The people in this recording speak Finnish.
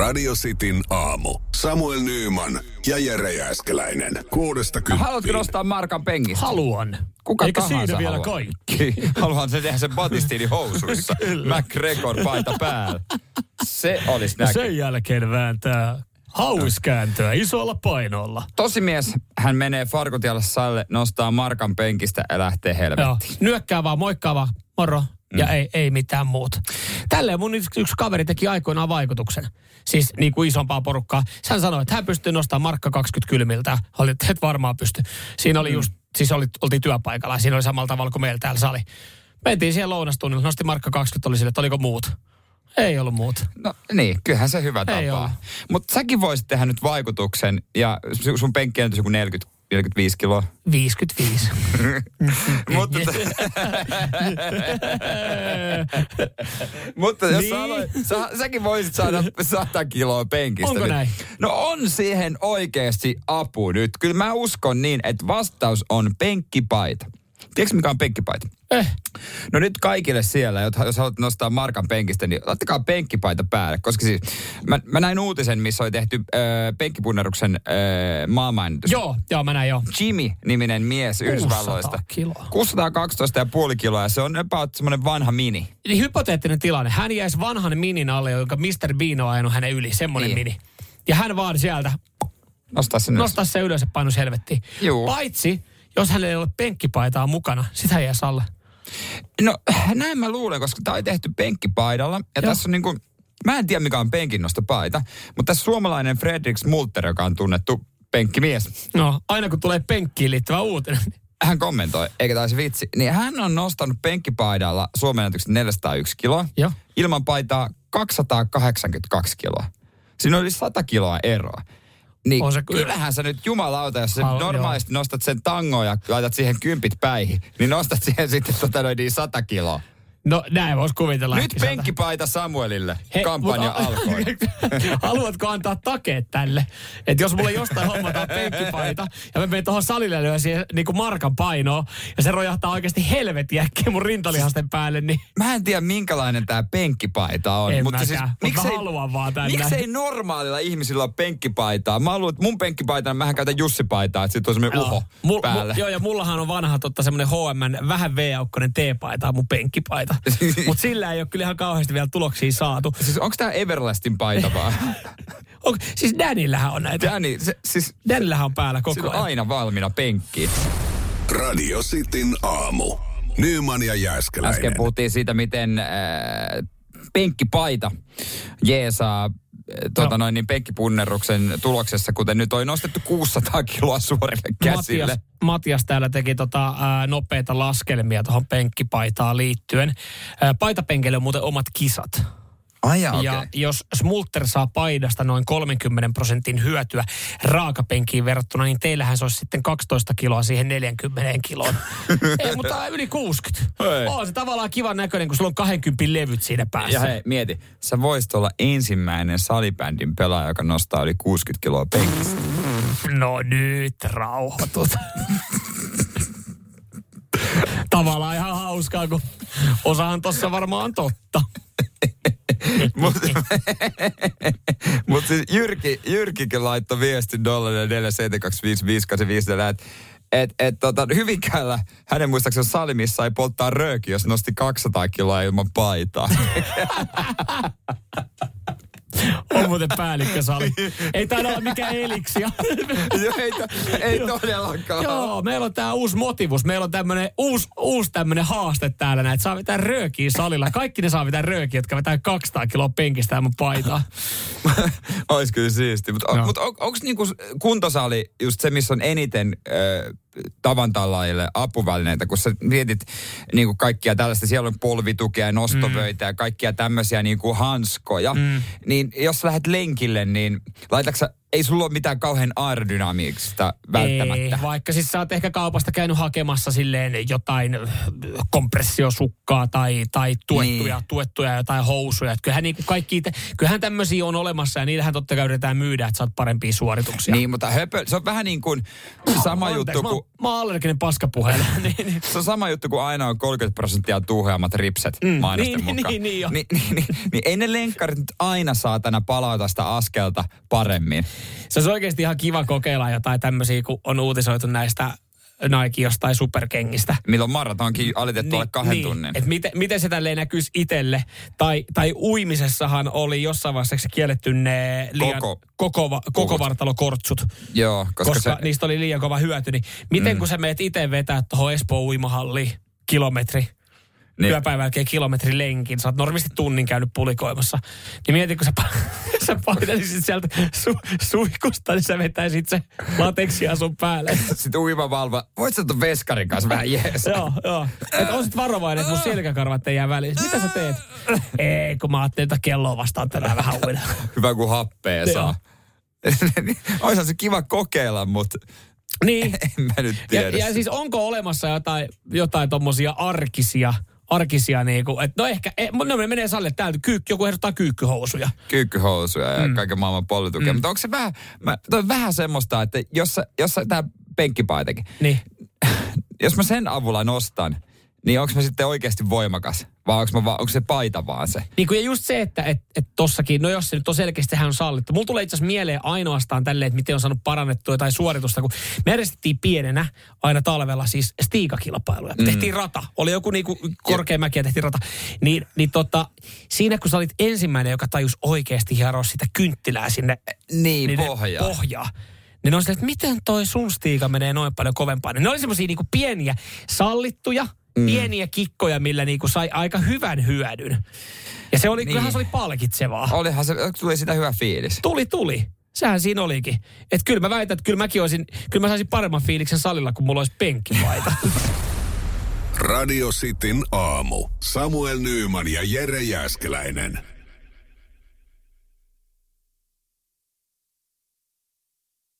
Radio Cityn aamu. Samuel Nyyman ja Jere Jääskeläinen. Kuudesta kymppiin. Haluatko nostaa Markan penkistä? Haluan. Kuka Eikä tahansa siinä vielä haluaa. kaikki. Haluan se tehdä sen Batistini housuissa. McGregor paita päällä. Se olisi näky. Sen jälkeen vääntää hauiskääntöä isolla painolla. Tosimies, hän menee farkutialle salle, nostaa Markan penkistä ja lähtee Joo, helvettiin. nyökkää vaan, moikkaa vaan, moro. Ja ei, ei mitään muuta. Tälleen mun yksi, yksi kaveri teki aikoinaan vaikutuksen. Siis niin kuin isompaa porukkaa. Hän sanoi, että hän pystyy nostamaan markka 20 kylmiltä. Oli, että et varmaan pysty. Siinä oli just, siis oli, oltiin työpaikalla. Siinä oli samalla tavalla kuin meillä täällä sali. Mentiin siihen lounastunnille, nosti markka 20, oli sille, että oliko muut. Ei ollut muut. No niin, kyllähän se hyvä tapa. Mutta säkin voisit tehdä nyt vaikutuksen ja su- sun penkki on joku 40, 45 kiloa. 55. Mutta, mutta jos Niin. sä, aloit, sä, säkin voisit saada 100 kiloa penkistä. Onko nyt. näin? No on siihen oikeasti apu nyt. Kyllä mä uskon niin, että vastaus on penkkipaita. Tiedätkö mikä on penkkipaita? eh, No nyt kaikille siellä, jos haluat nostaa Markan penkistä, niin ottakaa penkkipaita päälle. Koska siis, mä, mä näin uutisen, missä oli tehty äh, penkkipunneruksen äh, maamainnitus. joo, joo, mä näin joo. Jimmy-niminen mies Yhdysvalloista. kiloa. 612,5 kiloa ja se on about semmoinen vanha mini. Niin hypoteettinen tilanne. Hän jäisi vanhan minin alle, jonka Mr. Bean on ajanut hänen yli. Semmoinen Niin. mini. Ja hän vaan sieltä Nostaa sen ylös. nostaa se ylös ja painus helvettiin. Juu. Paitsi, jos hänellä ei ole penkkipaitaa mukana, sitä ei jäisi alle. No näin mä luulen, koska tämä on tehty penkkipaidalla. Ja Joo. tässä on niinku, mä en tiedä mikä on penkinnostopaita, mutta tässä suomalainen Fredrik Smulter, joka on tunnettu penkkimies, No, aina kun tulee penkkiin liittyvä uutinen. hän kommentoi, eikä taisi vitsi, niin hän on nostanut penkkipaidalla Suomen ennätyksen 401 kiloa, Joo. ilman paitaa 282 kiloa. Siinä oli 100 kiloa eroa. Niin On se se kyllä. kyllähän sä nyt jumalauta, jos sä Al- normaalisti nostat sen tangoon ja laitat siihen kympit päihin, niin nostat siihen sitten tota noin niin 100 kiloa. No, näin voisi kuvitella. Nyt penkkipaita Samuelille. Hei, Kampanja mut- alkoi. Haluatko antaa takeet tälle? Että jos mulle jostain hommataan penkkipaita ja mä menen tuohon salille ja siihen niin kuin markan painoa ja se rojahtaa oikeasti helvetin äkkiä mun rintalihasten päälle, niin Mä en tiedä minkälainen tämä penkkipaita on. En mutta mäkään, siis, mut mä miksei, haluan vaan tänne. Miksei normaalilla ihmisillä ole penkkipaitaa? Mä että mun penkkipaita, mähän käytän Jussi-paitaa, että sit on semmoinen uho Mul, päällä. Mu, joo, ja mullahan on vanha totta semmoinen H&M vähän V-aukkonen T-paita, mun penkkipaita. Mutta sillä ei ole kyllä ihan kauheasti vielä tuloksia saatu. Siis onko tämä Everlastin paita vaan? On, siis Danillähän on näitä. Danny, se, siis Danillähän on päällä koko on ajan. aina valmiina penkkiin. Radio Cityn aamu. Nyman ja Jääskeläinen. Äsken puhuttiin siitä, miten äh, penkkipaita jeesaa äh, tota No. noin, niin penkkipunnerruksen tuloksessa, kuten nyt on nostettu 600 kiloa suorille käsille. Matias, Matias täällä teki tota, ää, nopeita laskelmia tuohon penkkipaitaan liittyen. Ää, paitapenkille on muuten omat kisat. Ai Ja okei. jos Smulter saa paidasta noin 30 prosentin hyötyä raakapenkiin verrattuna, niin teillähän se olisi sitten 12 kiloa siihen 40 kiloon. Ei, mutta yli 60. Hei. On se tavallaan kivan näköinen, kun sulla on 20 levyt siinä päässä. Ja hei, mieti, sä voisit olla ensimmäinen salibändin pelaaja, joka nostaa yli 60 kiloa penkistä. No nyt rauhoitut. Tavallaan ihan hauskaa, kun osahan tossa varmaan totta. Mutta mut siis Jyrki, Jyrkikin laittoi viestin 047255854, että et, et, tota, Hyvinkäällä hänen muistaakseni sali, missä sai polttaa rööki, jos nosti 200 kiloa ilman paitaa. Muuten päällikkösali. Ei taida olla mikään eliksia. Joo, ei, to, ei todellakaan. Joo, meillä on tää uusi motivus. Meillä on tämmönen uusi, uusi tämmönen haaste täällä näin, että saa vetää röökiä salilla. Kaikki ne saa vetää röökiä, jotka vetää 200 kiloa penkistä ja mun paitaa. Ois kyllä siisti. Mutta Joo. mut on, onko niinku kuntosali just se, missä on eniten ö, tavantallaajille apuvälineitä, kun sä mietit niinku kaikkia tällaista, siellä on polvitukea ja nostovöitä ja kaikkia tämmöisiä niinku hanskoja, mm. niin jos sä lähdet lenkille, niin laitatko sä ei sulla ole mitään kauhean aerodynamiikista välttämättä. Ei, vaikka siis sä oot ehkä kaupasta käynyt hakemassa silleen jotain kompressiosukkaa tai, tai tuettuja, niin. tuettuja jotain housuja. Että kyllähän, niin kuin kaikki, kyllähän tämmöisiä on olemassa ja niillähän totta kai yritetään myydä, että saat parempia suorituksia. Niin, mutta höpö, se on vähän niin kuin sama oh, juttu kuin... Mä, mä oon allerginen paskapuheella. niin, niin. Se on sama juttu kuin aina on 30 prosenttia tuheammat ripset mm, mainosten niin, mukaan. Niin, niin, niin, niin, niin, niin, ei ne lenkkarit nyt aina saatana palauta sitä askelta paremmin. Se olisi oikeasti ihan kiva kokeilla jotain tämmöisiä, kun on uutisoitu näistä Nike jostain superkengistä. Milloin maratonkin alitettu niin, alle kahden niin, tunnin. Et miten, miten se tälleen näkyisi itselle? Tai, tai uimisessahan oli jossain vaiheessa kielletty ne liian koko, koko, koko vartalokortsut. Joo, koska, koska se... niistä oli liian kova hyöty. Niin miten mm. kun sä meet itse vetää tuohon Espoon uimahalliin kilometri, niin. työpäivän jälkeen kilometrin lenkin. Sä oot normisti tunnin käynyt pulikoimassa. Niin mieti, kun sä, sä painelisit sieltä su, suihkusta, niin sä vetäisit se lateksia sun päälle. Sitten uimavalva. Voit sä tuon veskarin kanssa vähän jees? joo, joo. Että olisit varovainen, että mun selkäkarvat ei jää väliin. Mitä sä teet? ei, kun mä ajattelin, että kelloa vastaan tänään vähän uida. Hyvä, kun happea saa. Olisi se kiva kokeilla, mutta niin. en mä nyt tiedä. Ja, ja siis onko olemassa jotain, jotain tommosia arkisia arkisia niinku, että no ehkä, e, no me menee salle täältä, kyykky, joku ehdottaa kyykkyhousuja. Kyykkyhousuja ja mm. kaiken maailman pollitukea. Mm. Mutta onko se vähän, mä, toi vähän semmoista, että jos, jos tämä penkkipaitakin, niin. jos mä sen avulla nostan, niin onko mä sitten oikeasti voimakas? Vai onko, mä, onko se paita vaan se? Niin kuin ja just se, että et, et tossakin, no jos se nyt on selkeästi hän on sallittu. Mulla tulee itse asiassa mieleen ainoastaan tälleen, että miten on saanut parannettua jotain suoritusta, kun me järjestettiin pienenä aina talvella siis stiikakilpailuja. Mm. Tehtiin rata. Oli joku niinku korkea mäki ja tehtiin rata. Niin, niin tota, siinä kun sä olit ensimmäinen, joka tajus oikeasti hieroa sitä kynttilää sinne niin, pohjaa. pohjaa niin on sille, että miten toi sun stiika menee noin paljon kovempaa. Niin ne oli semmoisia niinku pieniä sallittuja, mm. pieniä kikkoja, millä niinku sai aika hyvän hyödyn. Ja se oli, niin. kyllähän se oli palkitsevaa. Olihan se, tuli sitä hyvä fiilis. Tuli, tuli. Sehän siinä olikin. Että kyllä mä väitän, että kyllä mäkin olisin, kyllä mä saisin paremman fiiliksen salilla, kun mulla olisi penkkipaita. Radio Cityn aamu. Samuel Nyyman ja Jere Jäskeläinen.